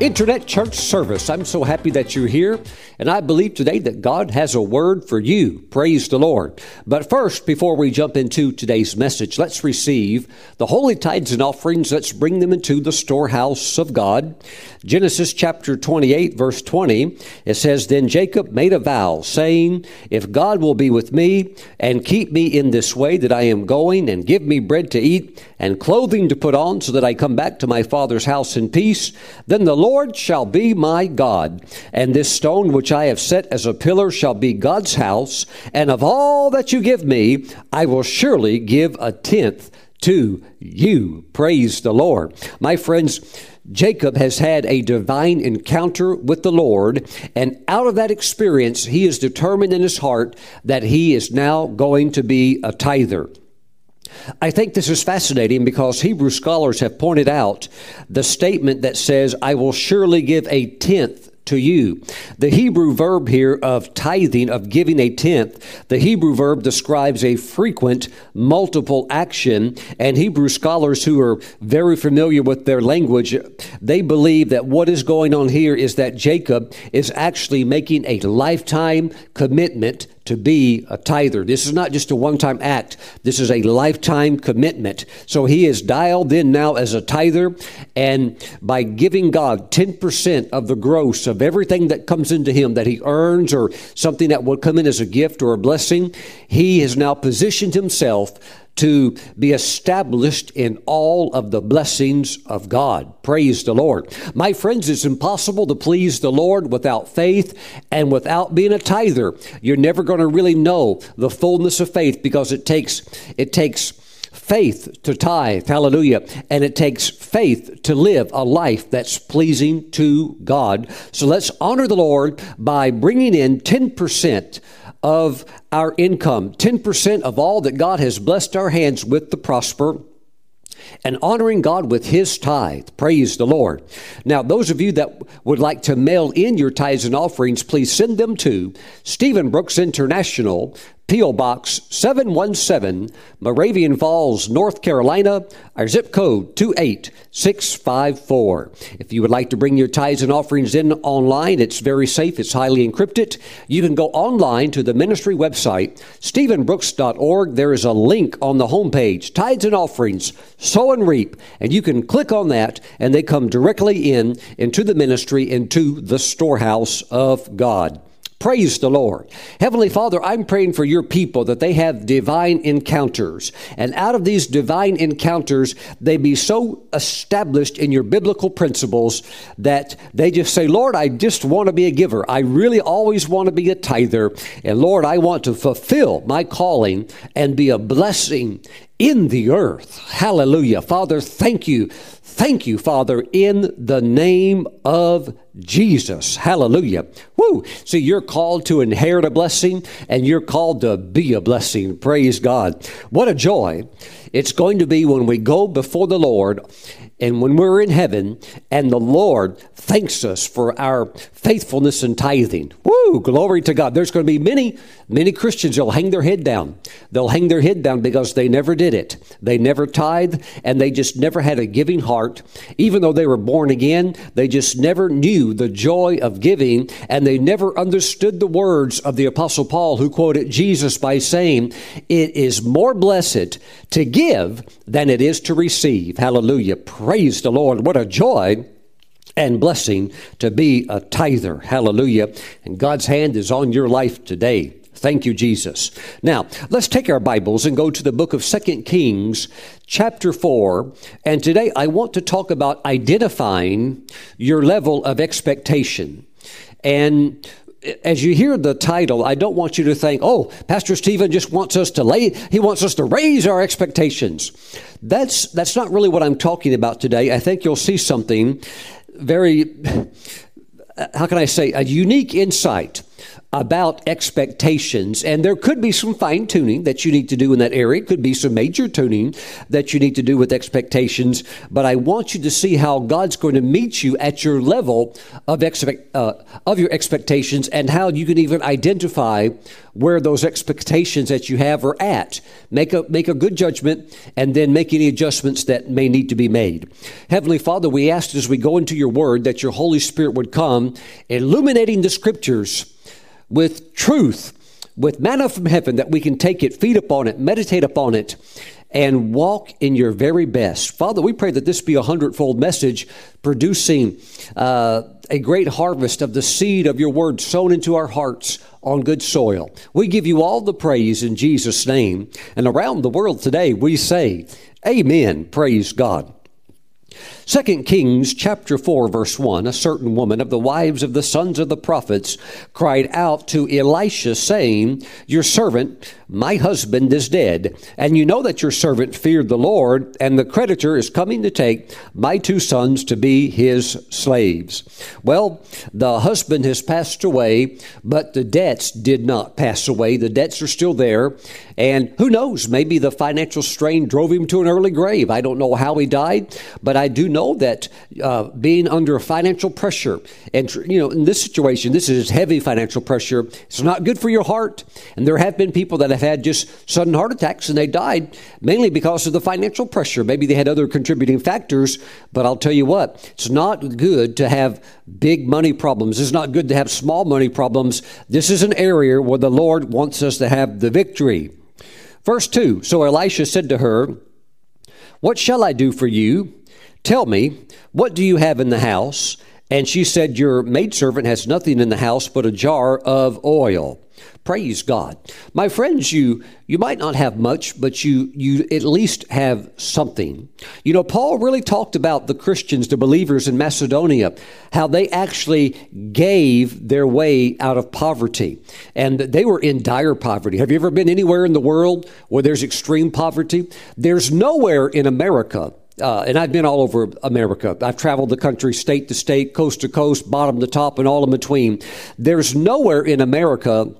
Internet Church Service. I'm so happy that you're here, and I believe today that God has a word for you. Praise the Lord. But first, before we jump into today's message, let's receive the holy tithes and offerings. Let's bring them into the storehouse of God. Genesis chapter 28, verse 20, it says, Then Jacob made a vow, saying, If God will be with me and keep me in this way that I am going, and give me bread to eat and clothing to put on, so that I come back to my father's house in peace, then the Lord shall be my God, and this stone which I have set as a pillar shall be God's house, and of all that you give me, I will surely give a tenth to you. Praise the Lord. My friends, Jacob has had a divine encounter with the Lord, and out of that experience, he is determined in his heart that he is now going to be a tither. I think this is fascinating because Hebrew scholars have pointed out the statement that says, I will surely give a tenth to you. The Hebrew verb here of tithing, of giving a tenth, the Hebrew verb describes a frequent, multiple action. And Hebrew scholars who are very familiar with their language, they believe that what is going on here is that Jacob is actually making a lifetime commitment to be a tither. This is not just a one time act, this is a lifetime commitment. So he is dialed in now as a tither, and by giving God 10% of the gross of everything that comes into him that he earns or something that will come in as a gift or a blessing, he has now positioned himself to be established in all of the blessings of God. Praise the Lord. My friends, it's impossible to please the Lord without faith and without being a tither. You're never going to really know the fullness of faith because it takes, it takes, faith to tithe, hallelujah, and it takes faith to live a life that's pleasing to God. So let's honor the Lord by bringing in 10% of our income, 10% of all that God has blessed our hands with to prosper and honoring God with his tithe. Praise the Lord. Now, those of you that would like to mail in your tithes and offerings, please send them to Stephen Brooks International, P.O. Box 717, Moravian Falls, North Carolina. Our zip code 28654. If you would like to bring your tithes and offerings in online, it's very safe, it's highly encrypted. You can go online to the ministry website, stephenbrooks.org. There is a link on the homepage, Tithes and Offerings, Sow and Reap, and you can click on that and they come directly in into the ministry, into the storehouse of God. Praise the Lord. Heavenly Father, I'm praying for your people that they have divine encounters. And out of these divine encounters, they be so established in your biblical principles that they just say, Lord, I just want to be a giver. I really always want to be a tither. And Lord, I want to fulfill my calling and be a blessing in the earth. Hallelujah. Father, thank you Thank you, Father, in the name of Jesus. Hallelujah. Woo! See, you're called to inherit a blessing and you're called to be a blessing. Praise God. What a joy it's going to be when we go before the Lord and when we're in heaven and the Lord thanks us for our faithfulness and tithing. Woo, glory to God. There's going to be many, many Christians that'll hang their head down. They'll hang their head down because they never did it. They never tithed and they just never had a giving heart. Even though they were born again, they just never knew the joy of giving and they never understood the words of the Apostle Paul who quoted Jesus by saying, It is more blessed to give than it is to receive. Hallelujah. Praise the Lord. What a joy and blessing to be a tither. Hallelujah. And God's hand is on your life today. Thank you, Jesus. Now, let's take our Bibles and go to the book of Second Kings, chapter 4. And today I want to talk about identifying your level of expectation. And as you hear the title, I don't want you to think, oh, Pastor Stephen just wants us to lay, he wants us to raise our expectations. That's, that's not really what I'm talking about today. I think you'll see something very, how can I say, a unique insight about expectations. And there could be some fine tuning that you need to do in that area. It could be some major tuning that you need to do with expectations. But I want you to see how God's going to meet you at your level of, expect, uh, of your expectations and how you can even identify where those expectations that you have are at. Make a, make a good judgment and then make any adjustments that may need to be made. Heavenly Father, we ask as we go into your word that your Holy Spirit would come illuminating the scriptures with truth, with manna from heaven, that we can take it, feed upon it, meditate upon it, and walk in your very best. Father, we pray that this be a hundredfold message producing uh, a great harvest of the seed of your word sown into our hearts on good soil. We give you all the praise in Jesus' name. And around the world today, we say, Amen. Praise God. 2 Kings chapter 4 verse 1 a certain woman of the wives of the sons of the prophets cried out to Elisha saying your servant my husband is dead and you know that your servant feared the Lord and the creditor is coming to take my two sons to be his slaves. Well the husband has passed away but the debts did not pass away. The debts are still there and who knows maybe the financial strain drove him to an early grave. I don't know how he died but I do know know that uh, being under financial pressure, and you know, in this situation, this is heavy financial pressure. It's not good for your heart. And there have been people that have had just sudden heart attacks and they died mainly because of the financial pressure. Maybe they had other contributing factors, but I'll tell you what, it's not good to have big money problems. It's not good to have small money problems. This is an area where the Lord wants us to have the victory. Verse 2 So Elisha said to her, What shall I do for you? Tell me, what do you have in the house? And she said, Your maidservant has nothing in the house but a jar of oil. Praise God. My friends, you you might not have much, but you you at least have something. You know, Paul really talked about the Christians, the believers in Macedonia, how they actually gave their way out of poverty. And they were in dire poverty. Have you ever been anywhere in the world where there's extreme poverty? There's nowhere in America uh, and I've been all over America. I've traveled the country state to state, coast to coast, bottom to top, and all in between. There's nowhere in America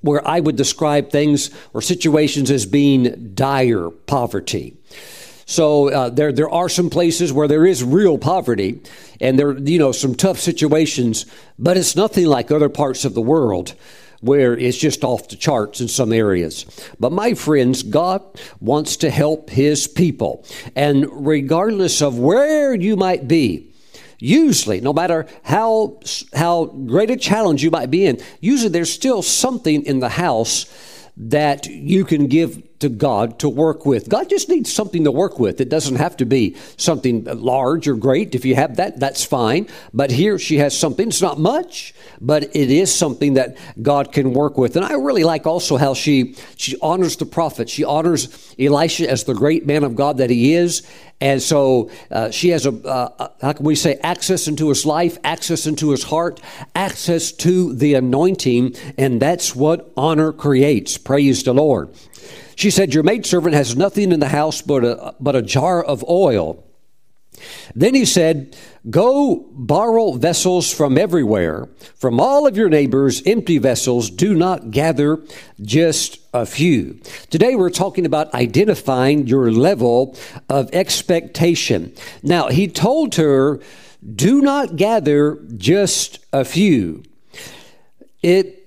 where I would describe things or situations as being dire poverty. So uh, there there are some places where there is real poverty, and there you know some tough situations, but it's nothing like other parts of the world where it's just off the charts in some areas. But my friends, God wants to help His people. And regardless of where you might be, usually no matter how how great a challenge you might be in usually there's still something in the house that you can give to God to work with. God just needs something to work with. It doesn't have to be something large or great. If you have that, that's fine. But here she has something. It's not much, but it is something that God can work with. And I really like also how she she honors the prophet. She honors Elisha as the great man of God that he is. And so uh, she has a, uh, how can we say, access into his life, access into his heart, access to the anointing. And that's what honor creates. Praise the Lord. She said, Your maidservant has nothing in the house but a, but a jar of oil. Then he said, Go borrow vessels from everywhere, from all of your neighbors, empty vessels. Do not gather just a few. Today we're talking about identifying your level of expectation. Now, he told her, Do not gather just a few. It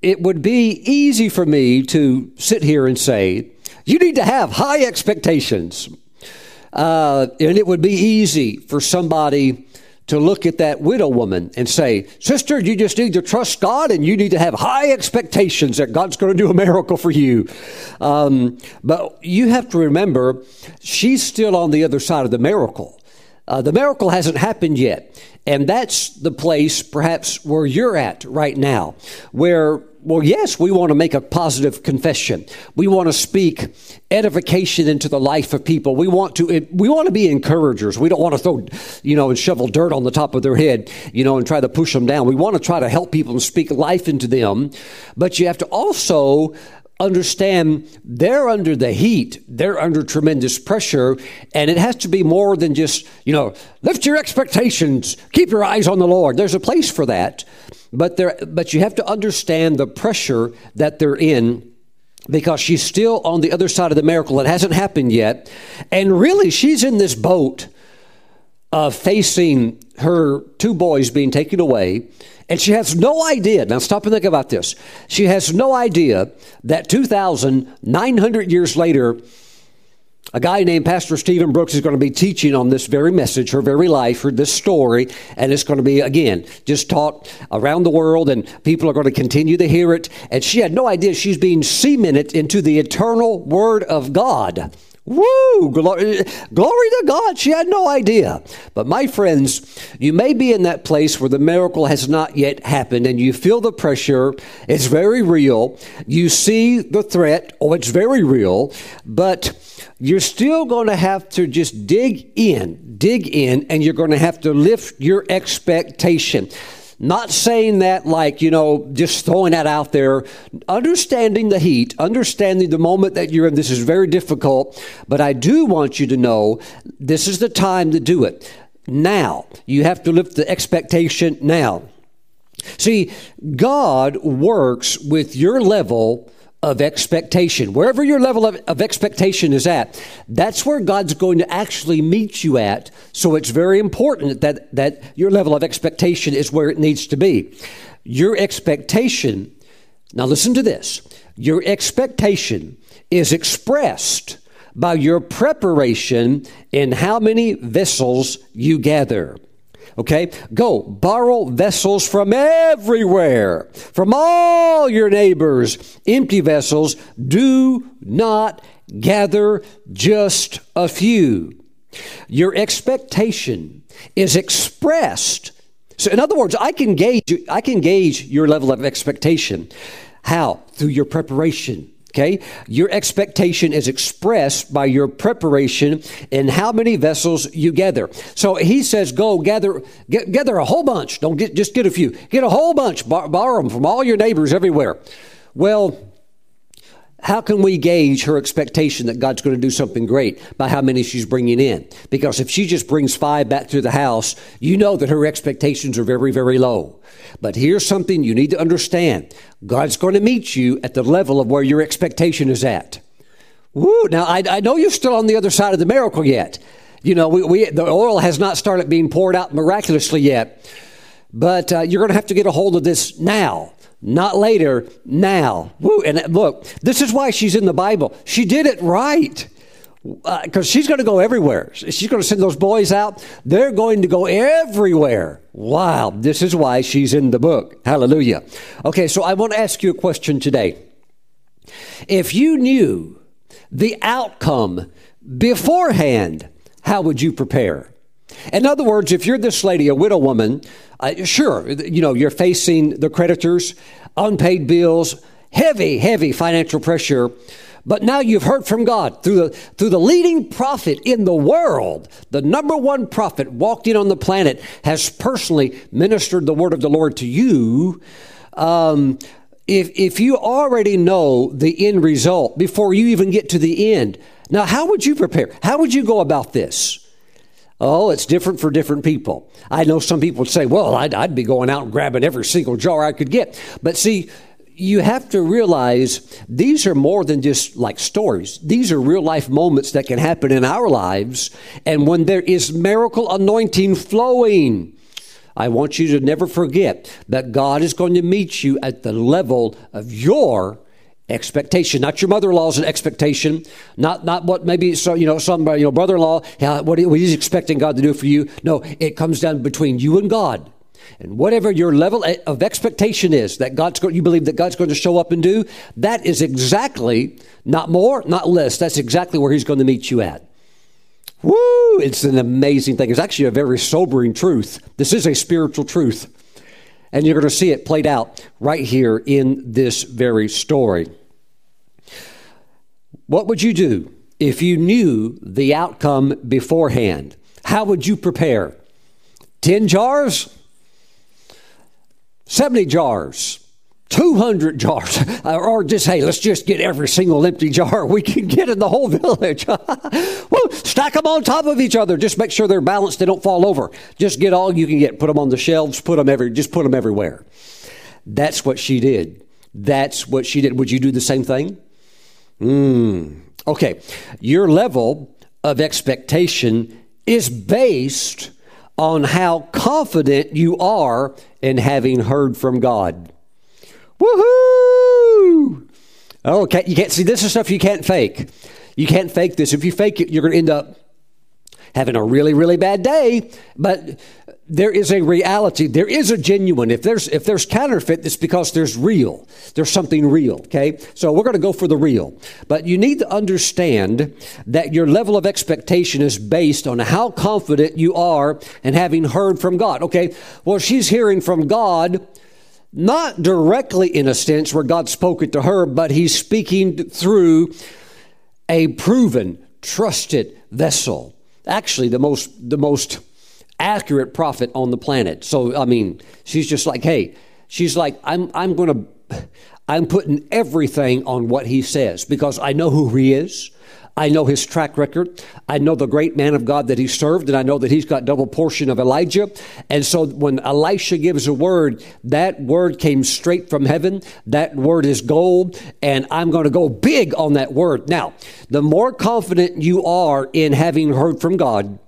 it would be easy for me to sit here and say, you need to have high expectations. Uh, and it would be easy for somebody to look at that widow woman and say, Sister, you just need to trust God and you need to have high expectations that God's going to do a miracle for you. Um, but you have to remember, she's still on the other side of the miracle. Uh, the miracle hasn't happened yet. And that's the place perhaps where you're at right now, where well, yes, we want to make a positive confession. We want to speak edification into the life of people. We want to we want to be encouragers. We don't want to throw, you know, and shovel dirt on the top of their head, you know, and try to push them down. We want to try to help people and speak life into them. But you have to also understand they're under the heat, they're under tremendous pressure, and it has to be more than just, you know, lift your expectations, keep your eyes on the Lord. There's a place for that, but there but you have to understand the pressure that they're in because she's still on the other side of the miracle. It hasn't happened yet. And really she's in this boat of facing her two boys being taken away and she has no idea. Now, stop and think about this. She has no idea that 2,900 years later, a guy named Pastor Stephen Brooks is going to be teaching on this very message, her very life, her this story, and it's going to be again just taught around the world, and people are going to continue to hear it. And she had no idea she's being cemented into the eternal Word of God. Woo! Glory, glory to God. She had no idea. But my friends, you may be in that place where the miracle has not yet happened and you feel the pressure. It's very real. You see the threat. Oh, it's very real. But you're still going to have to just dig in, dig in, and you're going to have to lift your expectation. Not saying that like, you know, just throwing that out there. Understanding the heat, understanding the moment that you're in. This is very difficult, but I do want you to know this is the time to do it. Now. You have to lift the expectation now. See, God works with your level of expectation. Wherever your level of, of, expectation is at, that's where God's going to actually meet you at. So it's very important that, that your level of expectation is where it needs to be. Your expectation, now listen to this, your expectation is expressed by your preparation in how many vessels you gather. Okay? Go borrow vessels from everywhere, from all your neighbors. Empty vessels. Do not gather just a few. Your expectation is expressed. So, in other words, I can gauge, I can gauge your level of expectation. How? Through your preparation Okay? Your expectation is expressed by your preparation and how many vessels you gather. So he says, go gather, get, gather a whole bunch. Don't get, just get a few. Get a whole bunch. Borrow them from all your neighbors everywhere. Well, how can we gauge her expectation that God's going to do something great by how many she's bringing in? Because if she just brings five back to the house, you know that her expectations are very, very low. But here's something you need to understand God's going to meet you at the level of where your expectation is at. Woo! Now, I, I know you're still on the other side of the miracle yet. You know, we, we the oil has not started being poured out miraculously yet. But uh, you're going to have to get a hold of this now not later, now. Woo. And look, this is why she's in the Bible. She did it right. Because uh, she's going to go everywhere. She's going to send those boys out. They're going to go everywhere. Wow. This is why she's in the book. Hallelujah. Okay, so I want to ask you a question today. If you knew the outcome beforehand, how would you prepare? In other words, if you're this lady, a widow woman, uh, sure, you know, you're facing the creditors, unpaid bills, heavy, heavy financial pressure. But now you've heard from God through the, through the leading prophet in the world. The number one prophet walking on the planet has personally ministered the word of the Lord to you. Um, if, if you already know the end result before you even get to the end, now how would you prepare? How would you go about this? Oh, it's different for different people. I know some people would say, well, I'd, I'd be going out and grabbing every single jar I could get. But see, you have to realize these are more than just like stories. These are real life moments that can happen in our lives. And when there is miracle anointing flowing, I want you to never forget that God is going to meet you at the level of your expectation not your mother-in-law's an expectation not not what maybe so you know some you know brother-in-law what, what he's expecting god to do for you no it comes down between you and god and whatever your level of expectation is that god's going you believe that god's going to show up and do that is exactly not more not less that's exactly where he's going to meet you at Woo! It's an amazing thing. It's actually a very sobering truth. This is a spiritual truth. And you're going to see it played out right here in this very story. What would you do if you knew the outcome beforehand? How would you prepare? 10 jars? 70 jars? 200 jars, or just, hey, let's just get every single empty jar we can get in the whole village. well, stack them on top of each other. Just make sure they're balanced, they don't fall over. Just get all you can get. Put them on the shelves, put them every, just put them everywhere. That's what she did. That's what she did. Would you do the same thing? Mm. Okay. Your level of expectation is based on how confident you are in having heard from God. Woohoo! Oh, you can't see this is stuff you can't fake. You can't fake this. If you fake it, you're going to end up having a really, really bad day. But there is a reality. There is a genuine. If there's if there's counterfeit, it's because there's real. There's something real. Okay, so we're going to go for the real. But you need to understand that your level of expectation is based on how confident you are in having heard from God. Okay, well she's hearing from God not directly in a sense where God spoke it to her, but he's speaking through a proven, trusted vessel. Actually, the most, the most accurate prophet on the planet. So, I mean, she's just like, hey, she's like, I'm, I'm going to, I'm putting everything on what he says because I know who he is. I know his track record. I know the great man of God that he served, and I know that he's got double portion of Elijah. And so when Elisha gives a word, that word came straight from heaven. That word is gold, and I'm going to go big on that word. Now, the more confident you are in having heard from God,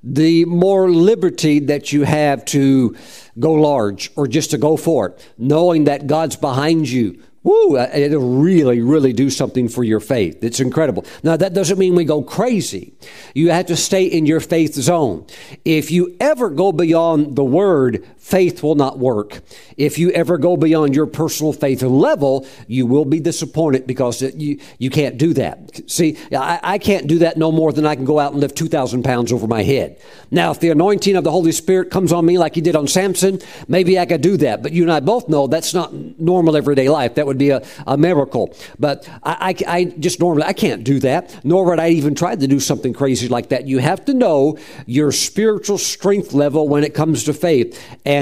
the more liberty that you have to go large or just to go for it, knowing that God's behind you, Woo, uh, it'll really, really do something for your faith. It's incredible. Now, that doesn't mean we go crazy. You have to stay in your faith zone. If you ever go beyond the word, faith will not work. If you ever go beyond your personal faith level, you will be disappointed because you, you can't do that. See, I, I can't do that no more than I can go out and lift 2,000 pounds over my head. Now, if the anointing of the Holy Spirit comes on me like he did on Samson, maybe I could do that. But you and I both know that's not normal everyday life. That would be a, a miracle. But I, I, I just normally, I can't do that, nor would I even try to do something crazy like that. You have to know your spiritual strength level when it comes to faith. And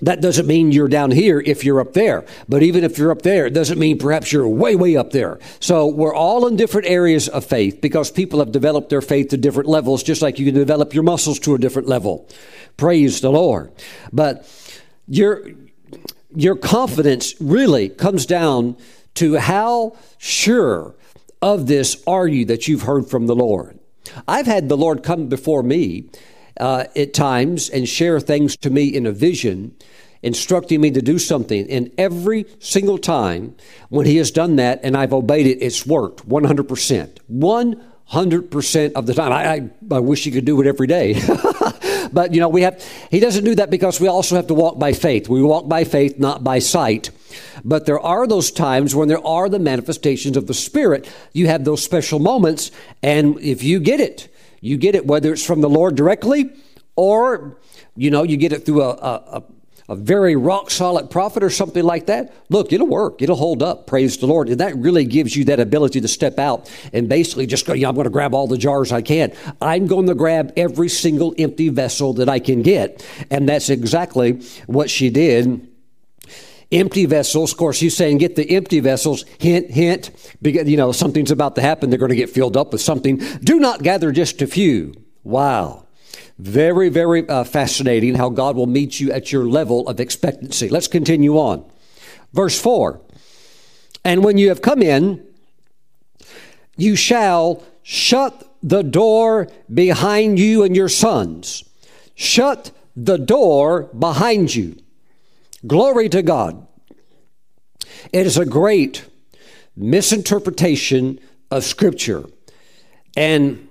that doesn't mean you're down here if you're up there. But even if you're up there, it doesn't mean perhaps you're way, way up there. So we're all in different areas of faith because people have developed their faith to different levels, just like you can develop your muscles to a different level. Praise the Lord. But your, your confidence really comes down to how sure of this are you that you've heard from the Lord. I've had the Lord come before me uh, at times and share things to me in a vision, instructing me to do something. And every single time when He has done that and I've obeyed it, it's worked 100%. 100% of the time. I, I, I wish He could do it every day. but, you know, we have, He doesn't do that because we also have to walk by faith. We walk by faith, not by sight. But there are those times when there are the manifestations of the Spirit. You have those special moments, and if you get it, you get it whether it's from the Lord directly or, you know, you get it through a, a, a very rock solid prophet or something like that, look, it'll work. It'll hold up. Praise the Lord. And that really gives you that ability to step out and basically just go, yeah, I'm going to grab all the jars I can. I'm going to grab every single empty vessel that I can get. And that's exactly what she did empty vessels. Of course, he's saying get the empty vessels. Hint, hint. Because, you know, something's about to happen. They're going to get filled up with something. Do not gather just a few. Wow. Very, very uh, fascinating how God will meet you at your level of expectancy. Let's continue on. Verse 4 And when you have come in, you shall shut the door behind you and your sons. Shut the door behind you. Glory to God. It is a great misinterpretation of Scripture and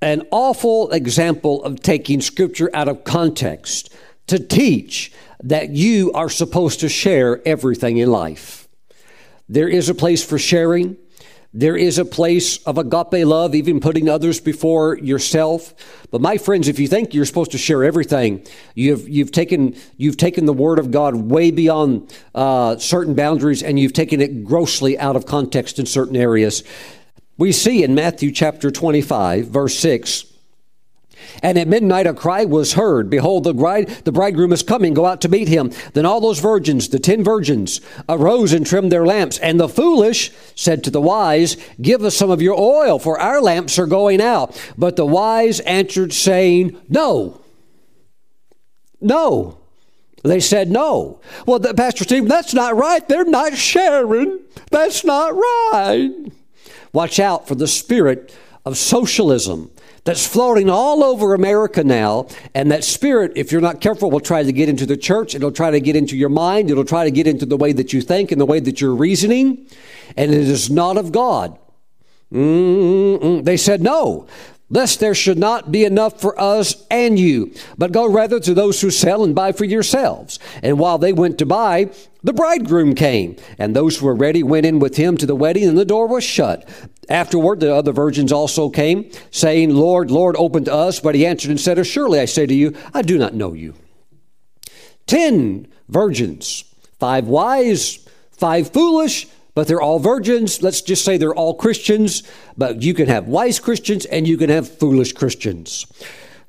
an awful example of taking Scripture out of context to teach that you are supposed to share everything in life. There is a place for sharing. There is a place of agape love, even putting others before yourself. But my friends, if you think you're supposed to share everything, you've you've taken you've taken the word of God way beyond uh, certain boundaries, and you've taken it grossly out of context in certain areas. We see in Matthew chapter 25, verse 6, And at midnight a cry was heard, Behold, the bride, the bridegroom is coming, go out to meet him. Then all those virgins, the ten virgins, arose and trimmed their lamps. And the foolish said to the wise, Give us some of your oil, for our lamps are going out. But the wise answered, saying, No. No. They said no. Well, the, Pastor Steve, that's not right. They're not sharing. That's not right. Watch out for the spirit of socialism that's floating all over America now. And that spirit, if you're not careful, will try to get into the church. It'll try to get into your mind. It'll try to get into the way that you think and the way that you're reasoning. And it is not of God. Mm-mm. They said no lest there should not be enough for us and you, but go rather to those who sell and buy for yourselves. And while they went to buy, the bridegroom came, and those who were ready went in with him to the wedding, and the door was shut. Afterward, the other virgins also came, saying, Lord, Lord, open to us. But he answered and said, Surely I say to you, I do not know you. Ten virgins, five wise, five foolish, but they're all virgins. Let's just say they're all Christians, but you can have wise Christians and you can have foolish Christians.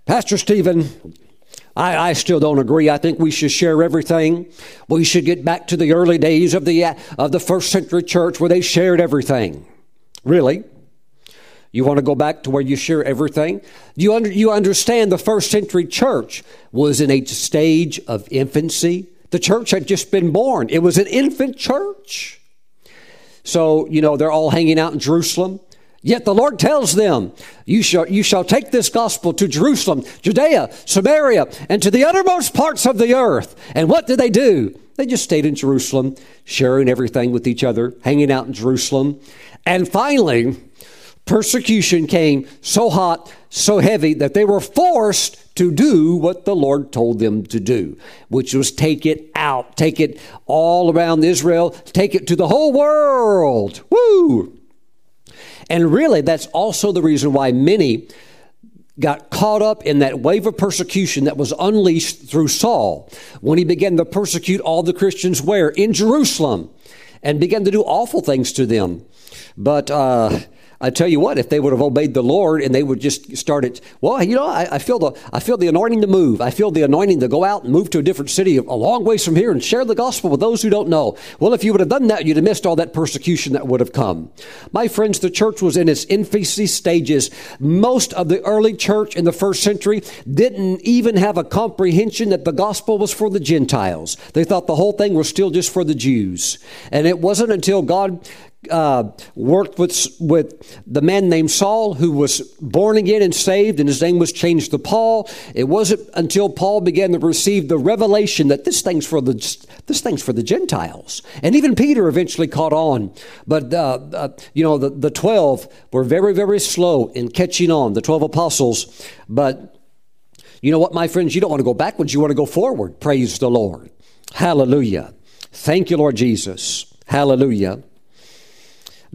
Pastor Stephen, I, I, still don't agree. I think we should share everything. We should get back to the early days of the, of the first century church where they shared everything. Really? You want to go back to where you share everything? You, under, you understand the first century church was in a stage of infancy. The church had just been born, it was an infant church. So, you know, they're all hanging out in Jerusalem. Yet the Lord tells them, you shall, you shall take this gospel to Jerusalem, Judea, Samaria, and to the uttermost parts of the earth. And what did they do? They just stayed in Jerusalem, sharing everything with each other, hanging out in Jerusalem. And finally, persecution came so hot, so heavy that they were forced to do what the Lord told them to do, which was take it out, take it all around Israel, take it to the whole world. Woo! And really, that's also the reason why many got caught up in that wave of persecution that was unleashed through Saul when he began to persecute all the Christians where? In Jerusalem and began to do awful things to them. But uh, I tell you what, if they would have obeyed the Lord and they would just started, well, you know, I, I, feel the I feel the anointing to move. I feel the anointing to go out and move to a different city a long ways from here and share the gospel with those who don't know. Well, if you would have done that, you'd have missed all that persecution that would have come. My friends, the church was in its infancy stages. Most of the early church in the first century didn't even have a comprehension that the gospel was for the Gentiles. They thought the whole thing was still just for the Jews. And it wasn't until God uh, worked with, with the man named Saul who was born again and saved, and his name was changed to Paul. It wasn't until Paul began to receive the revelation that this thing's for the this thing's for the Gentiles, and even Peter eventually caught on. But uh, uh, you know, the, the twelve were very very slow in catching on. The twelve apostles, but you know what, my friends, you don't want to go backwards. You want to go forward. Praise the Lord. Hallelujah. Thank you, Lord Jesus. Hallelujah.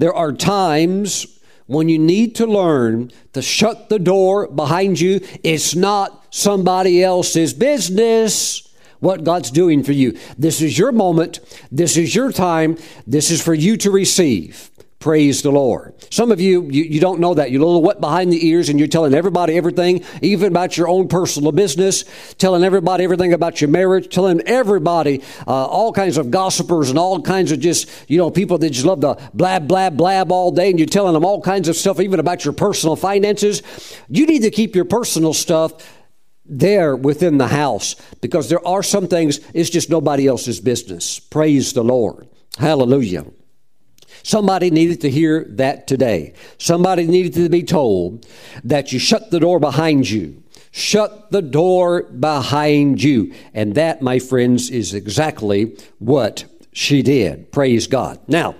There are times when you need to learn to shut the door behind you. It's not somebody else's business what God's doing for you. This is your moment. This is your time. This is for you to receive. Praise the Lord. Some of you, you, you, don't know that. You're a little wet behind the ears and you're telling everybody everything, even about your own personal business, telling everybody everything about your marriage, telling everybody uh, all kinds of gossipers and all kinds of just, you know, people that just love to blab, blab, blab all day and you're telling them all kinds of stuff, even about your personal finances. You need to keep your personal stuff there within the house because there are some things, it's just nobody else's business. Praise the Lord. Hallelujah. Somebody needed to hear that today. Somebody needed to be told that you shut the door behind you. Shut the door behind you. And that, my friends, is exactly what she did. Praise God. Now,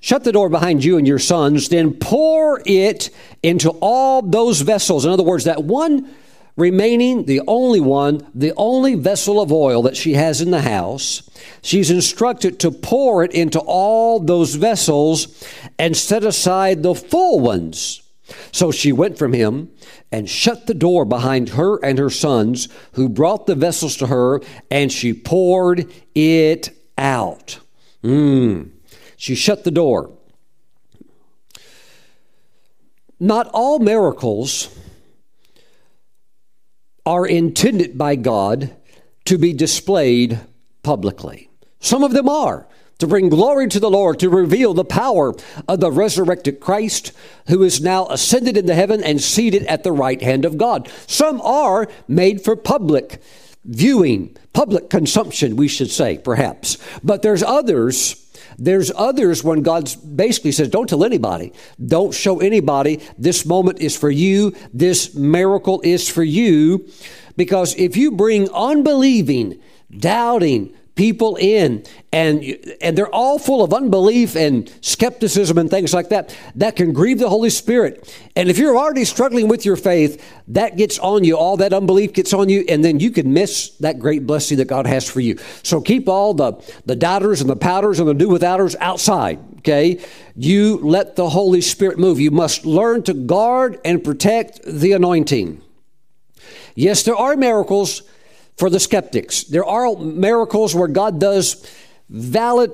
shut the door behind you and your sons, then pour it into all those vessels. In other words, that one remaining the only one, the only vessel of oil that she has in the house. She's instructed to pour it into all those vessels and set aside the full ones. So she went from him and shut the door behind her and her sons, who brought the vessels to her, and she poured it out. Mm. She shut the door. Not all miracles are intended by God to be displayed publicly. Some of them are to bring glory to the Lord, to reveal the power of the resurrected Christ who is now ascended into heaven and seated at the right hand of God. Some are made for public viewing, public consumption, we should say, perhaps. But there's others. There's others when God basically says, Don't tell anybody. Don't show anybody. This moment is for you. This miracle is for you. Because if you bring unbelieving, doubting, people in and and they're all full of unbelief and skepticism and things like that that can grieve the holy spirit. And if you're already struggling with your faith that gets on you all that unbelief gets on you and then you can miss that great blessing that god has for you. So keep all the the doubters and the powders and the do withouters outside okay? You let the holy spirit move. You must learn to guard and protect the anointing. Yes there are miracles for the skeptics. There are miracles where God does valid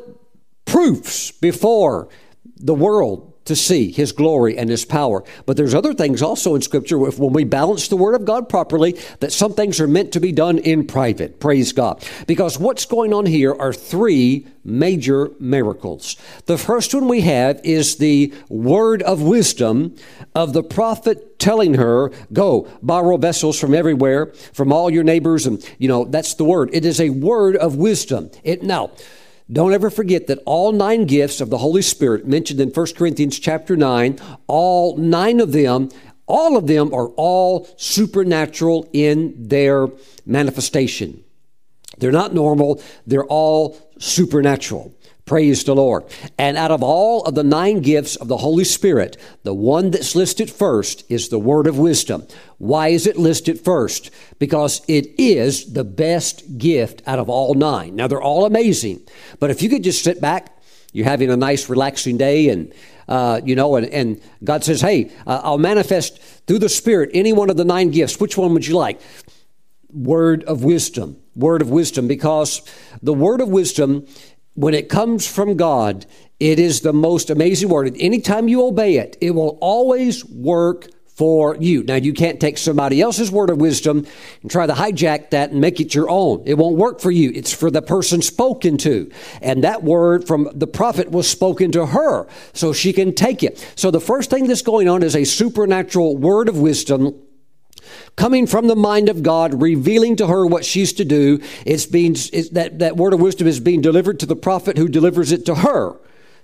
proofs before the world to see his glory and his power. But there's other things also in scripture when we balance the word of God properly that some things are meant to be done in private. Praise God. Because what's going on here are three major miracles. The first one we have is the word of wisdom of the prophet telling her, go borrow vessels from everywhere, from all your neighbors. And, you know, that's the word. It is a word of wisdom. It now, don't ever forget that all nine gifts of the Holy Spirit mentioned in 1 Corinthians chapter 9, all nine of them, all of them are all supernatural in their manifestation. They're not normal, they're all supernatural. Praise the Lord. And out of all of the nine gifts of the Holy Spirit, the one that's listed first is the word of wisdom. Why is it listed first? Because it is the best gift out of all nine. Now, they're all amazing, but if you could just sit back, you're having a nice, relaxing day, and uh, you know, and, and, God says, Hey, uh, I'll manifest through the Spirit any one of the nine gifts. Which one would you like? Word of wisdom. Word of wisdom, because the word of wisdom when it comes from God, it is the most amazing word. Anytime you obey it, it will always work for you. Now, you can't take somebody else's word of wisdom and try to hijack that and make it your own. It won't work for you. It's for the person spoken to. And that word from the prophet was spoken to her, so she can take it. So the first thing that's going on is a supernatural word of wisdom coming from the mind of God, revealing to her what she's to do. It's being it's, that that word of wisdom is being delivered to the prophet who delivers it to her.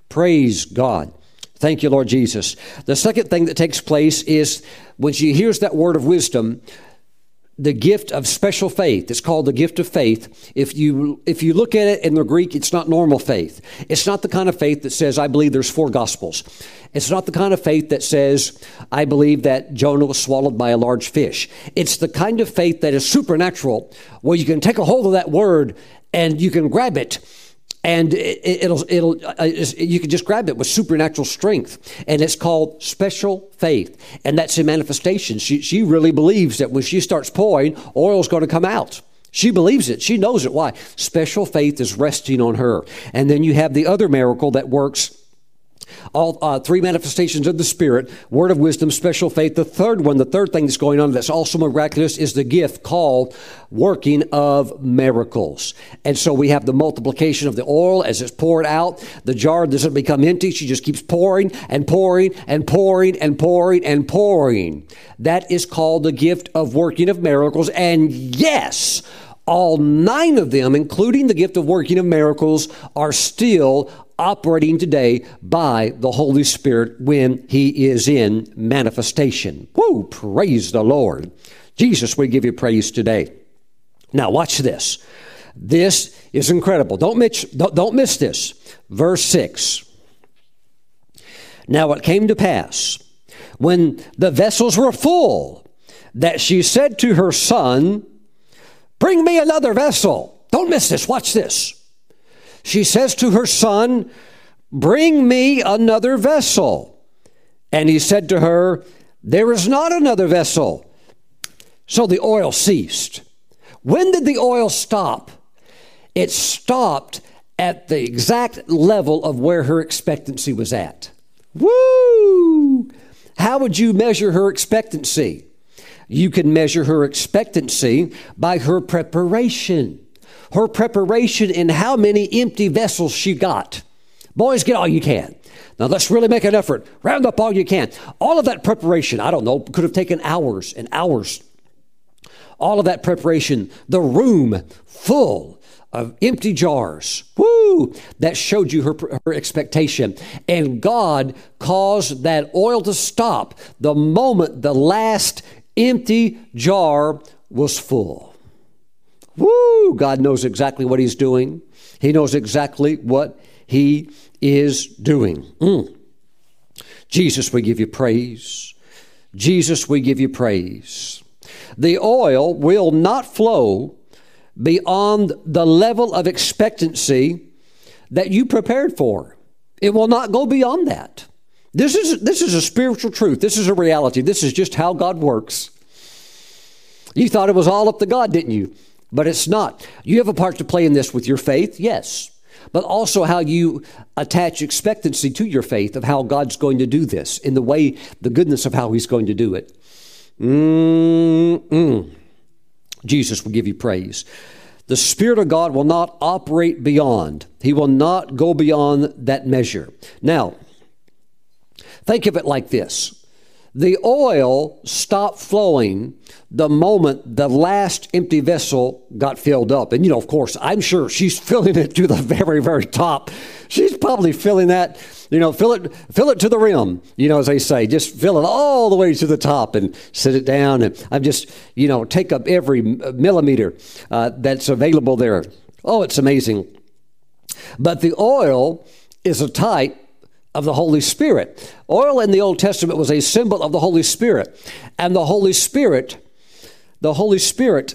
Praise God. Thank you, Lord Jesus. The second thing that takes place is when she hears that word of wisdom, the gift of special faith. It's called the gift of faith. If you if you look at it in the Greek, it's not normal faith. It's not the kind of faith that says, I believe there's four gospels. It's not the kind of faith that says, I believe that Jonah was swallowed by a large fish. It's the kind of faith that is supernatural, where you can take a hold of that word and you can grab it and it, will it'll uh, you can just grab it with supernatural strength. And it's called special faith. And that's a manifestation. She, she really believes that when she starts pouring oil's going to come out. She believes it. She knows it. Why? Special faith is resting on her. And then you have the other miracle that works all uh, three manifestations of the Spirit, word of wisdom, special faith. The third one, the third thing that's going on that's also miraculous is the gift called working of miracles. And so we have the multiplication of the oil as it's poured out. The jar doesn't become empty. She just keeps pouring and pouring and pouring and pouring and pouring. That is called the gift of working of miracles. And yes, all nine of them, including the gift of working of miracles, are still operating today by the Holy Spirit when He is in manifestation. Woo! Praise the Lord. Jesus, we give you praise today. Now, watch this. This is incredible. Don't miss, don't miss this. Verse 6. Now it came to pass when the vessels were full that she said to her son, Bring me another vessel. Don't miss this. Watch this she says to her son, Bring me another vessel. And he said to her, There is not another vessel. So the oil ceased. When did the oil stop? It stopped at the exact level of where her expectancy was at. Woo! How would you measure her expectancy? You can measure her expectancy by her preparation. Her preparation and how many empty vessels she got. Boys, get all you can. Now let's really make an effort. Round up all you can. All of that preparation, I don't know, could have taken hours and hours. All of that preparation, the room full of empty jars. Woo! That showed you her, her expectation. And God caused that oil to stop the moment the last empty jar was full. Woo! God knows exactly what He's doing. He knows exactly what He is doing. Mm. Jesus, we give you praise. Jesus, we give you praise. The oil will not flow beyond the level of expectancy that you prepared for. It will not go beyond that. This is, this is a spiritual truth. This is a reality. This is just how God works. You thought it was all up to God, didn't you? But it's not. You have a part to play in this with your faith, yes but also how you attach expectancy to your faith of how God's going to do this in the way, the goodness of how He's going to do it. Mm-mm. Jesus will give you praise. The Spirit of God will not operate beyond, He will not go beyond that measure. Now, think of it like this the oil stopped flowing the moment the last empty vessel got filled up. And, you know, of course, I'm sure she's filling it to the very, very top. She's probably filling that, you know, fill it, fill it to the rim, you know, as they say, just fill it all the way to the top and sit it down. And I'm just, you know, take up every millimeter uh, that's available there. Oh, it's amazing. But the oil is a type of the Holy Spirit. Oil in the Old Testament was a symbol of the Holy Spirit. And the Holy Spirit, the Holy Spirit,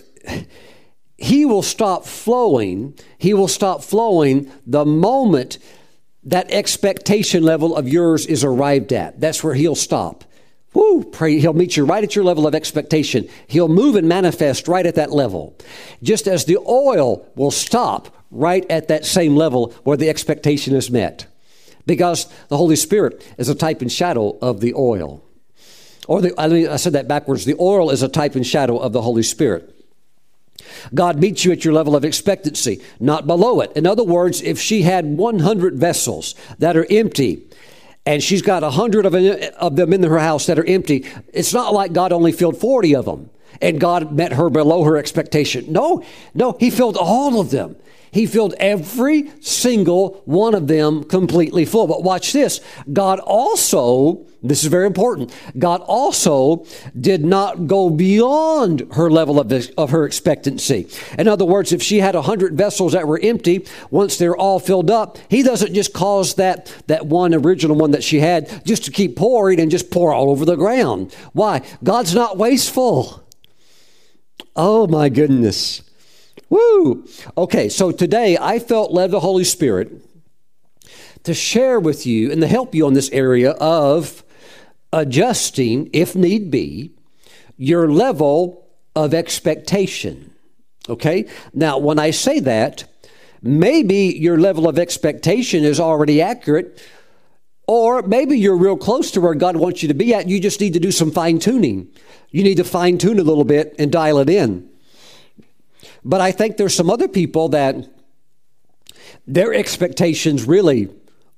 He will stop flowing. He will stop flowing the moment that expectation level of yours is arrived at. That's where He'll stop. Woo, pray, he'll meet you right at your level of expectation. He'll move and manifest right at that level. Just as the oil will stop right at that same level where the expectation is met because the Holy Spirit is a type and shadow of the oil. Or the, I, mean, I said that backwards. The oil is a type and shadow of the Holy Spirit. God meets you at your level of expectancy, not below it. In other words, if she had 100 vessels that are empty, and she's got 100 of, uh, of them in her house that are empty, it's not like God only filled 40 of them and God met her below her expectation. No, no, He filled all of them. He filled every single one of them completely full. But watch this. God also, this is very important, God also did not go beyond her level of, this, of her expectancy. In other words, if she had 100 vessels that were empty, once they're all filled up, He doesn't just cause that, that one original one that she had just to keep pouring and just pour all over the ground. Why? God's not wasteful. Oh my goodness. Woo! Okay, so today I felt led the Holy Spirit to share with you and to help you on this area of adjusting, if need be, your level of expectation. Okay? Now, when I say that, maybe your level of expectation is already accurate, or maybe you're real close to where God wants you to be at. You just need to do some fine tuning. You need to fine tune a little bit and dial it in. But I think there's some other people that their expectations really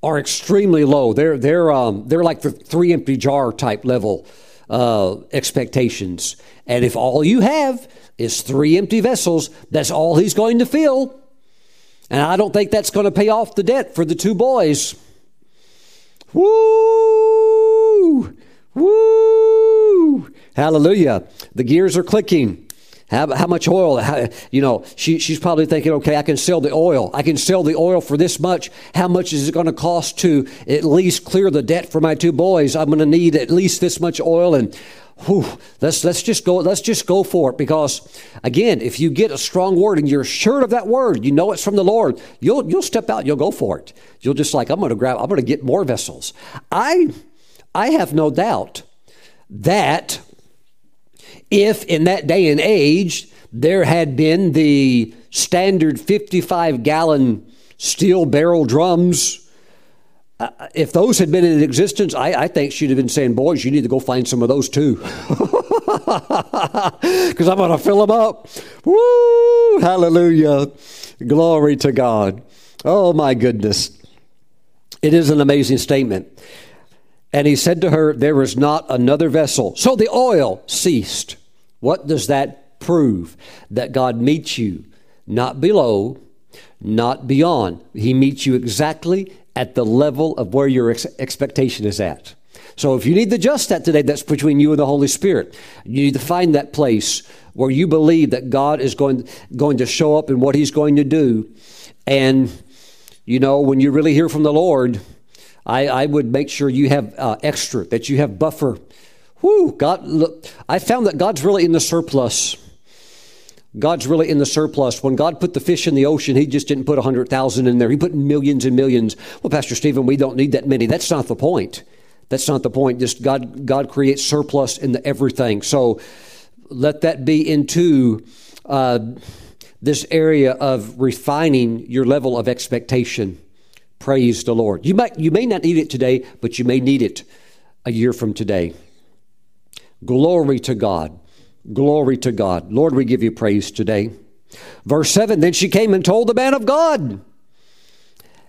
are extremely low. They're they're um, they're like the three empty jar type level uh, expectations. And if all you have is three empty vessels, that's all he's going to fill. And I don't think that's going to pay off the debt for the two boys. Woo! Woo! Hallelujah. The gears are clicking. How, how much oil? How, you know, she, she's probably thinking, okay, I can sell the oil. I can sell the oil for this much. How much is it going to cost to at least clear the debt for my two boys? I'm going to need at least this much oil and whew, let's let's just go let's just go for it because again, if you get a strong word and you're sure of that word, you know it's from the Lord, you'll you'll step out, you'll go for it. You'll just like I'm going to grab I'm going to get more vessels. I I have no doubt that if in that day and age there had been the standard 55 gallon steel barrel drums, uh, if those had been in existence, I, I, think she'd have been saying, Boys, you need to go find some of those too. Because I'm going to fill them up. Woo! Hallelujah. Glory to God. Oh, my goodness. It is an amazing statement. And he said to her, There is not another vessel. So the oil ceased. What does that prove? That God meets you not below, not beyond. He meets you exactly at the level of where your ex- expectation is at. So if you need to adjust that today, that's between you and the Holy Spirit. You need to find that place where you believe that God is going, going to show up and what He's going to do. And, you know, when you really hear from the Lord, I, I would make sure you have uh, extra, that you have buffer. Whoo, God, look, I found that God's really in the surplus. God's really in the surplus. When God put the fish in the ocean, He just didn't put 100,000 in there. He put millions and millions. Well, Pastor Stephen, we don't need that many. That's not the point. That's not the point. Just God, God creates surplus in the everything. So let that be into uh, this area of refining your level of expectation. Praise the Lord. You might you may not need it today, but you may need it a year from today. Glory to God. Glory to God. Lord, we give you praise today. Verse 7 Then she came and told the man of God.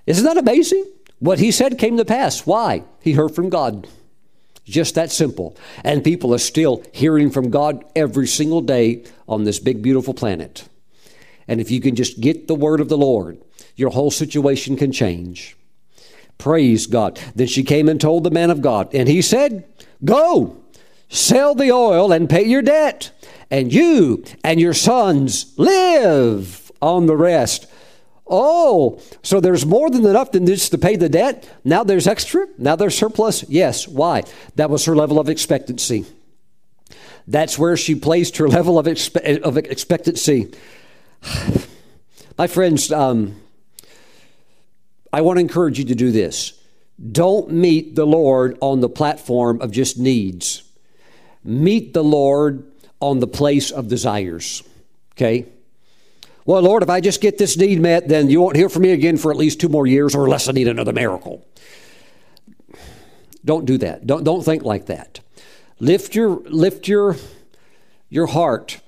Isn't that amazing? What he said came to pass. Why? He heard from God. Just that simple. And people are still hearing from God every single day on this big, beautiful planet. And if you can just get the word of the Lord, your whole situation can change. Praise God. Then she came and told the man of God, and he said, Go, sell the oil and pay your debt, and you and your sons live on the rest. Oh, so there's more than enough than just to pay the debt? Now there's extra? Now there's surplus? Yes. Why? That was her level of expectancy. That's where she placed her level of, expe- of expectancy. My friends, um, I want to encourage you to do this. Don't meet the Lord on the platform of just needs. Meet the Lord on the place of desires. Okay? Well, Lord, if I just get this need met, then you won't hear from me again for at least two more years, or unless I need another miracle. Don't do that. Don't, don't think like that. Lift your, lift your, your heart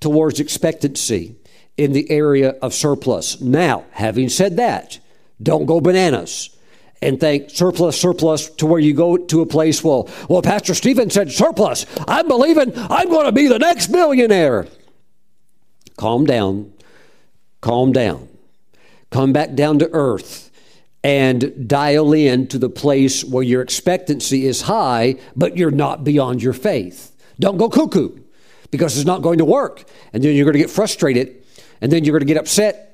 towards expectancy in the area of surplus. Now, having said that, don't go bananas and think surplus, surplus to where you go to a place, well, well, Pastor Stephen said surplus. I'm believing I'm going to be the next millionaire. Calm down. Calm down. Come back down to earth and dial in to the place where your expectancy is high, but you're not beyond your faith. Don't go cuckoo because it's not going to work. And then you're going to get frustrated and then you're going to get upset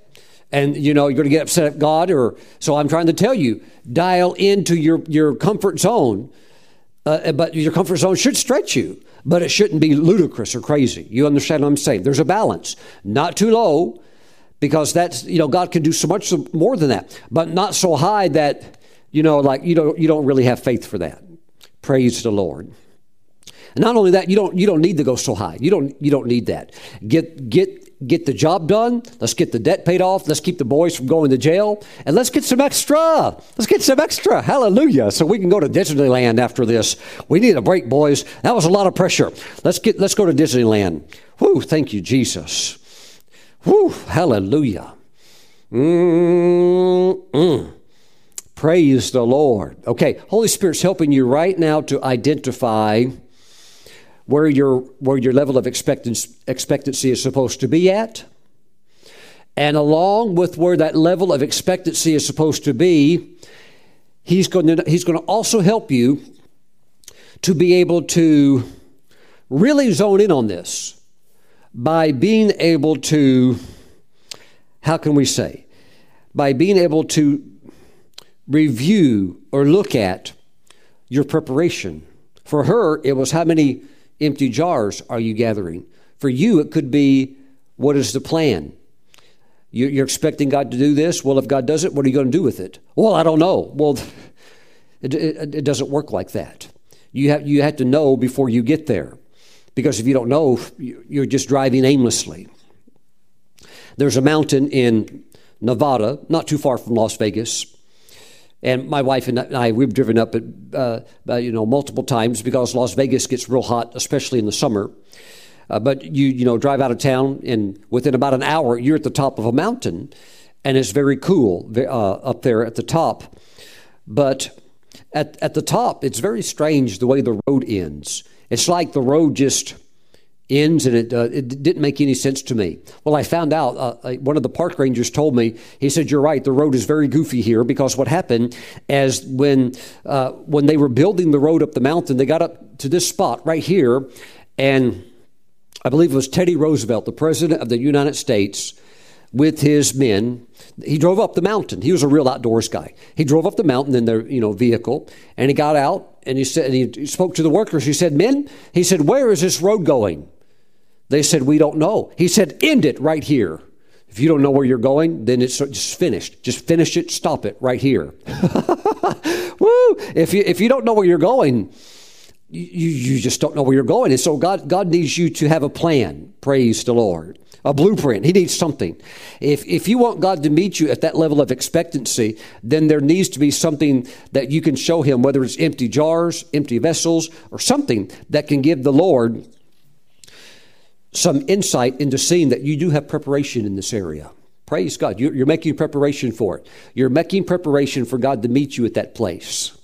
and you know you're going to get upset at God or so I'm trying to tell you dial into your your comfort zone uh, but your comfort zone should stretch you but it shouldn't be ludicrous or crazy. You understand what I'm saying? There's a balance. Not too low, because that's, you know, God can do so much more than that, but not so high that, you know, like you don't, you don't really have faith for that. Praise the Lord. And not only that, you don't, you don't need to go so high. You don't, you don't need that. Get, get get the job done. Let's get the debt paid off. Let's keep the boys from going to jail. And let's get some extra. Let's get some extra. Hallelujah. So we can go to Disneyland after this. We need a break, boys. That was a lot of pressure. Let's get let's go to Disneyland. Whoo, thank you, Jesus. Whoo, hallelujah. Mm-mm. Praise the Lord. Okay, Holy Spirit's helping you right now to identify where your, where your level of expectancy, is supposed to be at. And along with where that level of expectancy is supposed to be, he's going to, he's going to also help you to be able to really zone in on this by being able to, how can we say, by being able to review or look at your preparation. For her, it was how many empty jars are you gathering? For you, it could be what is the plan? You're expecting God to do this. Well, if God does it, what are you going to do with it? Well, I don't know. Well, it, it, it doesn't work like that. You have, you have to know before you get there. Because if you don't know, you're just driving aimlessly. There's a mountain in Nevada, not too far from Las Vegas, And my wife and I, we've driven up it, uh, uh, you know, multiple times because Las Vegas gets real hot, especially in the summer. Uh, but you, you know, drive out of town, and within about an hour, you're at the top of a mountain, and it's very cool uh, up there at the top. But at, at the top, it's very strange the way the road ends. It's like the road just ends and it, uh, it didn't make any sense to me. Well, I found out, uh, one of the park rangers told me, he said, You're right, the road is very goofy here because what happened as when, uh, when they were building the road up the mountain, they got up to this spot right here, and I believe it was Teddy Roosevelt, the President of the United States, with his men. He drove up the mountain. He was a real outdoors guy. He drove up the mountain in their you know vehicle, and he got out and he said and he spoke to the workers. He said, "Men," he said, "Where is this road going?" They said, "We don't know." He said, "End it right here." If you don't know where you're going, then it's just finished. Just finish it, stop it right here. Woo! If you if you don't know where you're going, you, you just don't know where you're going. And so God, God needs you to have a plan. Praise the Lord. A blueprint. He needs something. If, if you want God to meet you at that level of expectancy, then there needs to be something that you can show Him, whether it's empty jars, empty vessels, or something that can give the Lord some insight into seeing that you do have preparation in this area. Praise God. You're, making preparation for it. You're making preparation for God to meet you at that place.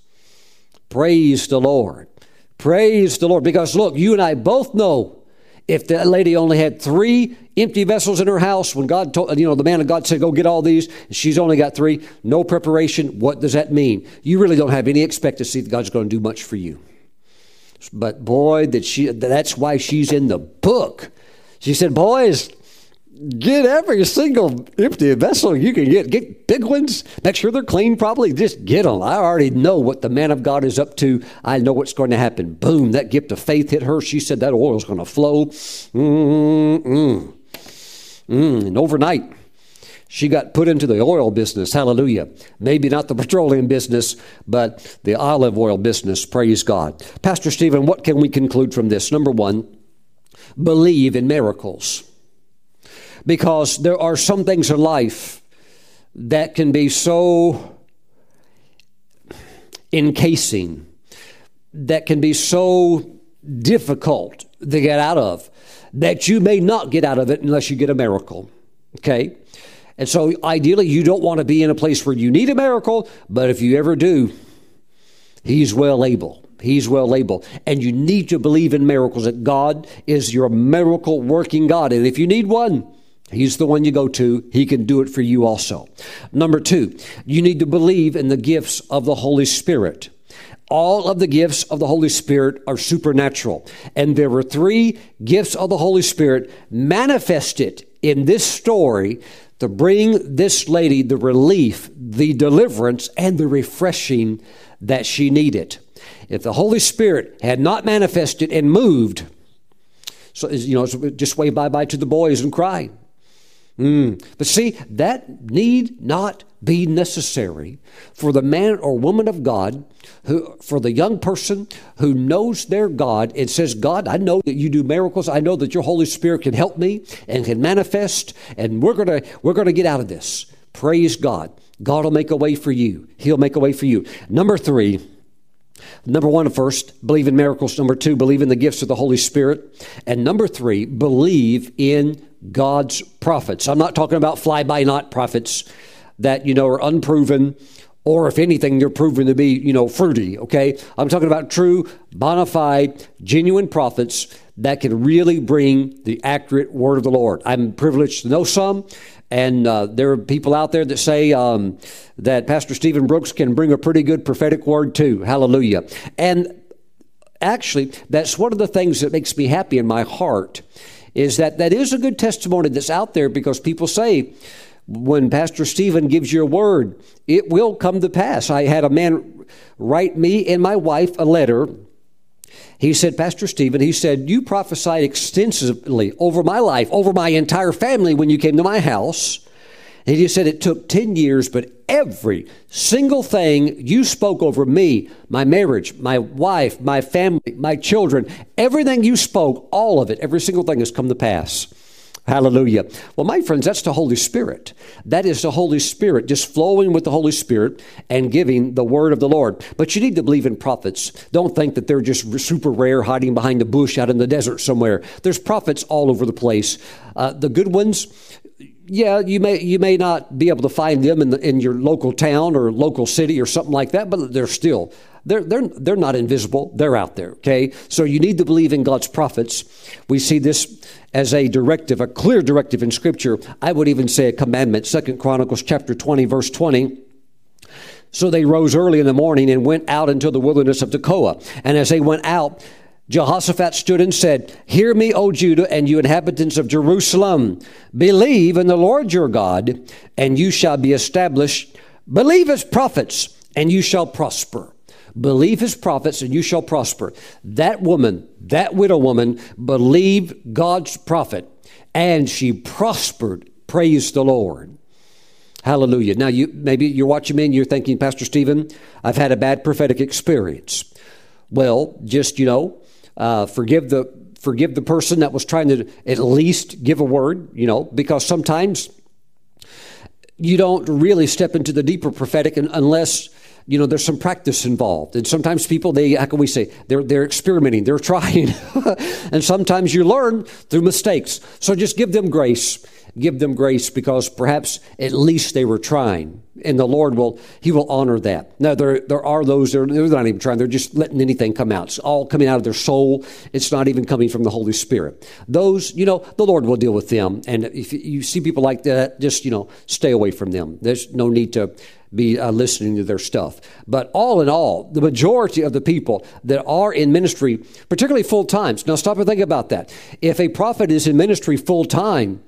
Praise the Lord. Praise the Lord. Because look, you and I both know if that lady only had three empty vessels in her house, when God told, you know, the man of God said, go get all these, she's only got three, no preparation, what does that mean? You really don't have any expectancy that God's going to do much for you. But boy, that she, that's why she's in the book. She said, boys, Get every single empty vessel you can get. Get big ones. Make sure they're clean, probably. Just get them. I already know what the man of God is up to. I know what's going to happen. Boom, that gift of faith hit her. She said that is going to flow. Mm-mm. Mm. And overnight, she got put into the oil business. Hallelujah. Maybe not the petroleum business, but the olive oil business. Praise God. Pastor Stephen, what can we conclude from this? Number one, believe in miracles because there are some things in life that can be so encasing, that can be so difficult to get out of, that you may not get out of it unless you get a miracle. Okay? And so ideally, you don't want to be in a place where you need a miracle, but if you ever do, He's well able. He's well able. And you need to believe in miracles, that God is your miracle working God. And if you need one, He's the one you go to. He can do it for you also. Number two, you need to believe in the gifts of the Holy Spirit. All of the gifts of the Holy Spirit are supernatural. And there were three gifts of the Holy Spirit manifested in this story to bring this lady the relief, the deliverance, and the refreshing that she needed. If the Holy Spirit had not manifested and moved, so you know, just wave bye bye to the boys and cry. Mm. But see, that need not be necessary for the man or woman of God, who, for the young person who knows their God and says, God, I know that you do miracles. I know that your Holy Spirit can help me and can manifest, and we're gonna we're gonna get out of this. Praise God. God will make a way for you. He'll make a way for you. Number three. Number one, first, believe in miracles. Number two, believe in the gifts of the Holy Spirit. And number three, believe in God's prophets. I'm not talking about fly by night prophets that, you know, are unproven or if anything, they're proven to be, you know, fruity, okay? I'm talking about true, bona fide, genuine prophets that can really bring the accurate word of the Lord. I'm privileged to know some, and uh, there are people out there that say um, that Pastor Stephen Brooks can bring a pretty good prophetic word too. Hallelujah. And actually, that's one of the things that makes me happy in my heart is that that is a good testimony that's out there because people say, when Pastor Stephen gives you a word, it will come to pass. I had a man write me and my wife a letter. He said, Pastor Stephen, he said, You prophesied extensively over my life, over my entire family when you came to my house. And he just said it took 10 years, but every single thing you spoke over me, my marriage, my wife, my family, my children, everything you spoke, all of it, every single thing has come to pass. Hallelujah. Well, my friends, that's the Holy Spirit. That is the Holy Spirit just flowing with the Holy Spirit and giving the word of the Lord. But you need to believe in prophets. Don't think that they're just super rare, hiding behind a bush out in the desert somewhere. There's prophets all over the place. Uh, the good ones, yeah, you may you may not be able to find them in the, in your local town or local city or something like that, but they're still they're they're they're not invisible. They're out there. Okay, so you need to believe in God's prophets. We see this as a directive, a clear directive in Scripture. I would even say a commandment. Second Chronicles chapter twenty, verse twenty. So they rose early in the morning and went out into the wilderness of Tekoa. And as they went out, Jehoshaphat stood and said, Hear me, O Judah, and you inhabitants of Jerusalem. Believe in the Lord your God, and you shall be established. Believe his prophets, and you shall prosper. Believe his prophets, and you shall prosper. That woman, that widow woman, believed God's prophet, and she prospered. Praise the Lord. Hallelujah. Now, you maybe you're watching me and you're thinking, Pastor Stephen, I've had a bad prophetic experience. Well, just, you know, uh, forgive the forgive the person that was trying to at least give a word, you know, because sometimes you don't really step into the deeper prophetic unless you know there's some practice involved. And sometimes people they how can we say they're they're experimenting they're trying. And sometimes you learn through mistakes. So just give them grace. Give them grace because perhaps at least they were trying. And the lord will he will honor that. Now there there are those that are they're not even trying. They're just letting anything come out. It's all coming out of their soul. It's not even coming from the holy spirit. Those you know the lord will deal with them. And if you see people like that just you know stay away from them. There's no need to be uh, listening to their stuff. But all in all, the majority of the people that are in ministry, particularly full times, now stop and think about that. If a prophet is in ministry full time,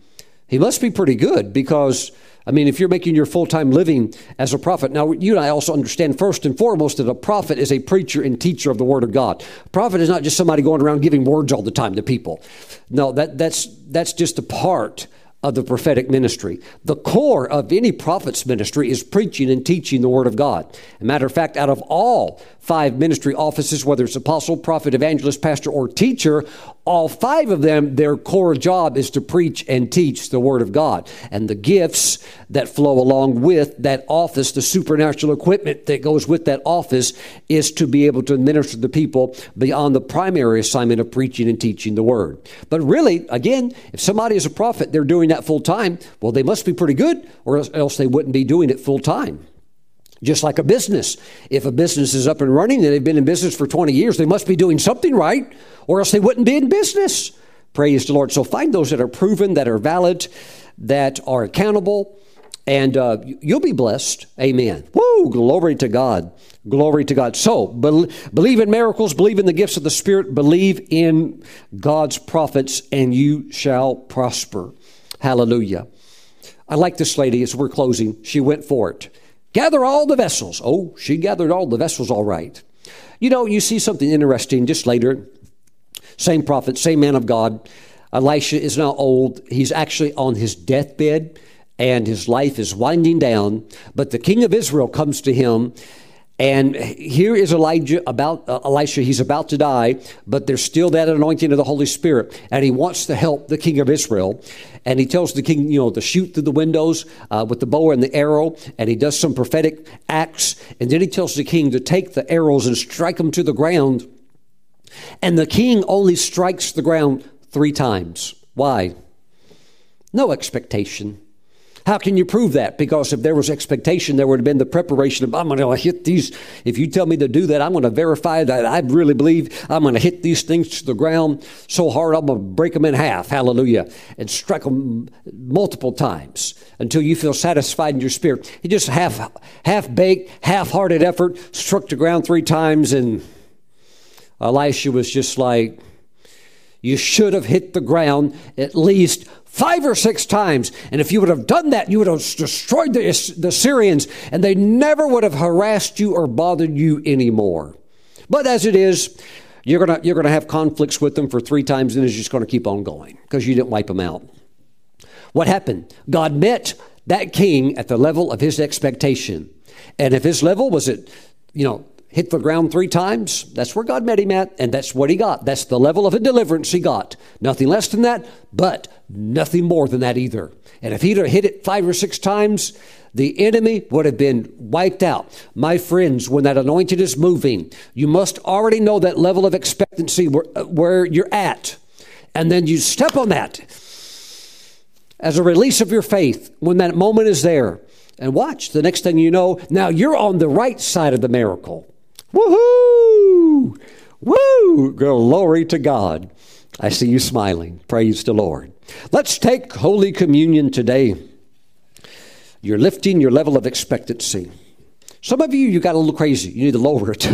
he must be pretty good because, I mean, if you're making your full time living as a prophet, now you and I also understand first and foremost that a prophet is a preacher and teacher of the Word of God. A prophet is not just somebody going around giving words all the time to people. No, that, that's, that's just a part of the prophetic ministry. The core of any prophet's ministry is preaching and teaching the Word of God. Matter of fact, out of all five ministry offices, whether it's apostle, prophet, evangelist, pastor, or teacher, all five of them, their core job is to preach and teach the Word of God. And the gifts that flow along with that office, the supernatural equipment that goes with that office, is to be able to minister to the people beyond the primary assignment of preaching and teaching the Word. But really, again, if somebody is a prophet, they're doing that full time, well, they must be pretty good, or else they wouldn't be doing it full time. Just like a business. If a business is up and running and they've been in business for 20 years, they must be doing something right, or else they wouldn't be in business. Praise the Lord. So find those that are proven, that are valid, that are accountable, and uh, you'll be blessed. Amen. Woo! Glory to God. Glory to God. So, believe in miracles, believe in the gifts of the Spirit, believe in God's prophets, and you shall prosper. Hallelujah. I like this lady as we're closing. She went for it. Gather all the vessels. Oh, she gathered all the vessels all right. You know, you see something interesting just later. Same prophet, same man of God. Elisha is now old. He's actually on his deathbed and his life is winding down. But the king of Israel comes to him and here is Elijah about uh, Elisha. He's about to die, but there's still that anointing of the Holy Spirit, and he wants to help the king of Israel. And he tells the king, you know, to shoot through the windows uh, with the bow and the arrow, and he does some prophetic acts. And then he tells the king to take the arrows and strike them to the ground. And the king only strikes the ground three times. Why? No expectation. How can you prove that? Because if there was expectation, there would have been the preparation of, I'm going to hit these. If you tell me to do that, I'm going to verify that I really believe I'm going to hit these things to the ground so hard, I'm going to break them in half. Hallelujah. And strike them multiple times until you feel satisfied in your spirit. He just half, half baked, half hearted effort, struck the ground three times, and Elisha was just like, you should have hit the ground at least five or six times. And if you would have done that, you would have destroyed the, the Syrians, and they never would have harassed you or bothered you anymore. But as it is, you're going you're gonna have conflicts with them for three times, and it's just going to keep on going because you didn't wipe them out. What happened? God met that king at the level of his expectation. And if his level was at, you know, hit the ground three times. That's where God met him at, and that's what he got. That's the level of a deliverance he got. Nothing less than that, but nothing more than that either. And if he'd have hit it five or six times, the enemy would have been wiped out. My friends, when that anointing is moving, you must already know that level of expectancy where, uh, where you're at. And then you step on that as a release of your faith when that moment is there. And watch, the next thing you know, now you're on the right side of the miracle. Woohoo! Woo! Glory to God. I see you smiling. Praise the Lord. Let's take Holy Communion today. You're lifting your level of expectancy. Some of you, you got a little crazy. You need to lower it.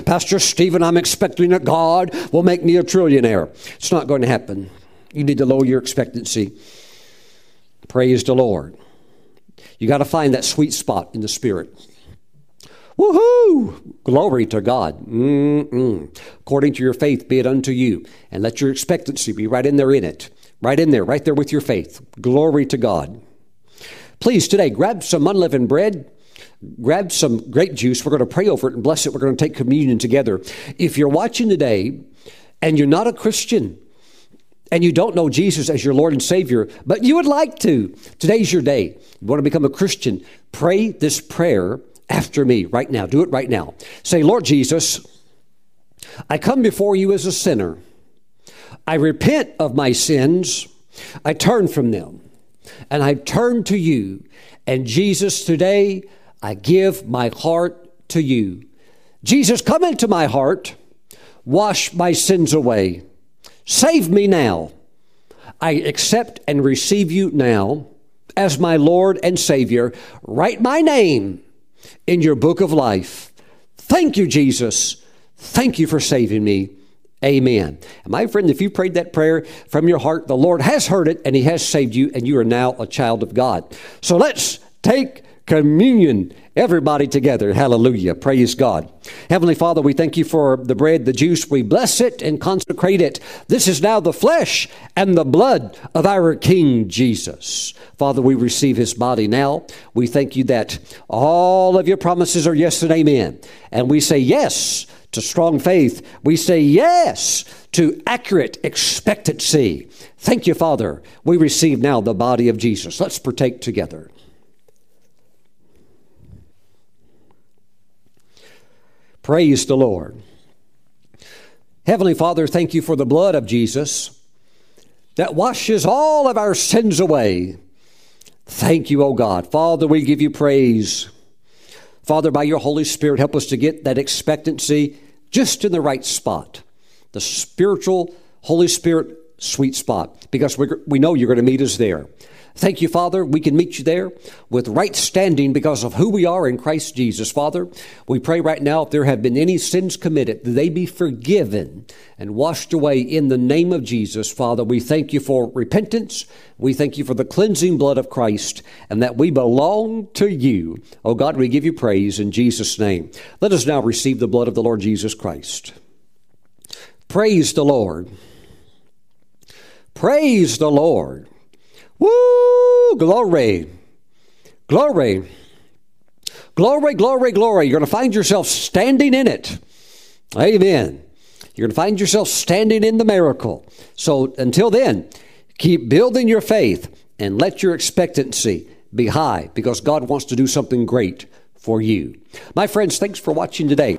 Pastor Stephen, I'm expecting that God will make me a trillionaire. It's not going to happen. You need to lower your expectancy. Praise the Lord. You got to find that sweet spot in the spirit. Woohoo! Glory to God. Mm-mm. According to your faith, be it unto you. And let your expectancy be right in there in it. Right in there, right there with your faith. Glory to God. Please, today, grab some unleavened bread. Grab some grape juice. We're going to pray over it and bless it. We're going to take communion together. If you're watching today and you're not a Christian, and you don't know Jesus as your Lord and Savior, but you would like to, today's your day. You want to become a Christian, pray this prayer after me right now. Do it right now. Say, Lord Jesus, I come before you as a sinner. I repent of my sins. I turn from them and I turn to you. And Jesus, today I give my heart to you. Jesus, come into my heart. Wash my sins away. Save me now. I accept and receive you now as my Lord and Savior. Write my name in your book of life. Thank you, Jesus. Thank you for saving me. Amen. And my friend, if you prayed that prayer from your heart, the Lord has heard it and He has saved you, and you are now a child of God. So let's take communion. Everybody together. Hallelujah. Praise God. Heavenly Father, we thank you for the bread, the juice. We bless it and consecrate it. This is now the flesh and the blood of our King Jesus. Father, we receive his body now. We thank you that all of your promises are yes and amen. And we say yes to strong faith. We say yes to accurate expectancy. Thank you, Father. We receive now the body of Jesus. Let's partake together. Praise the Lord. Heavenly Father, thank you for the blood of Jesus that washes all of our sins away. Thank you, O oh God. Father, we give you praise. Father, by your Holy Spirit, help us to get that expectancy just in the right spot. The spiritual, Holy Spirit sweet spot, because we know you're going to meet us there. Thank you, Father. We can meet you there with right standing because of who we are in Christ Jesus. Father, we pray right now if there have been any sins committed, that they be forgiven and washed away in the name of Jesus. Father, we thank you for repentance. We thank you for the cleansing blood of Christ and that we belong to you. Oh God, we give you praise in Jesus' name. Let us now receive the blood of the Lord Jesus Christ. Praise the Lord. Praise the Lord. Woo! Glory. Glory. Glory, glory, glory. You're going to find yourself standing in it. Amen. You're going to find yourself standing in the miracle. So until then, keep building your faith and let your expectancy be high because God wants to do something great for you. My friends, thanks for watching today.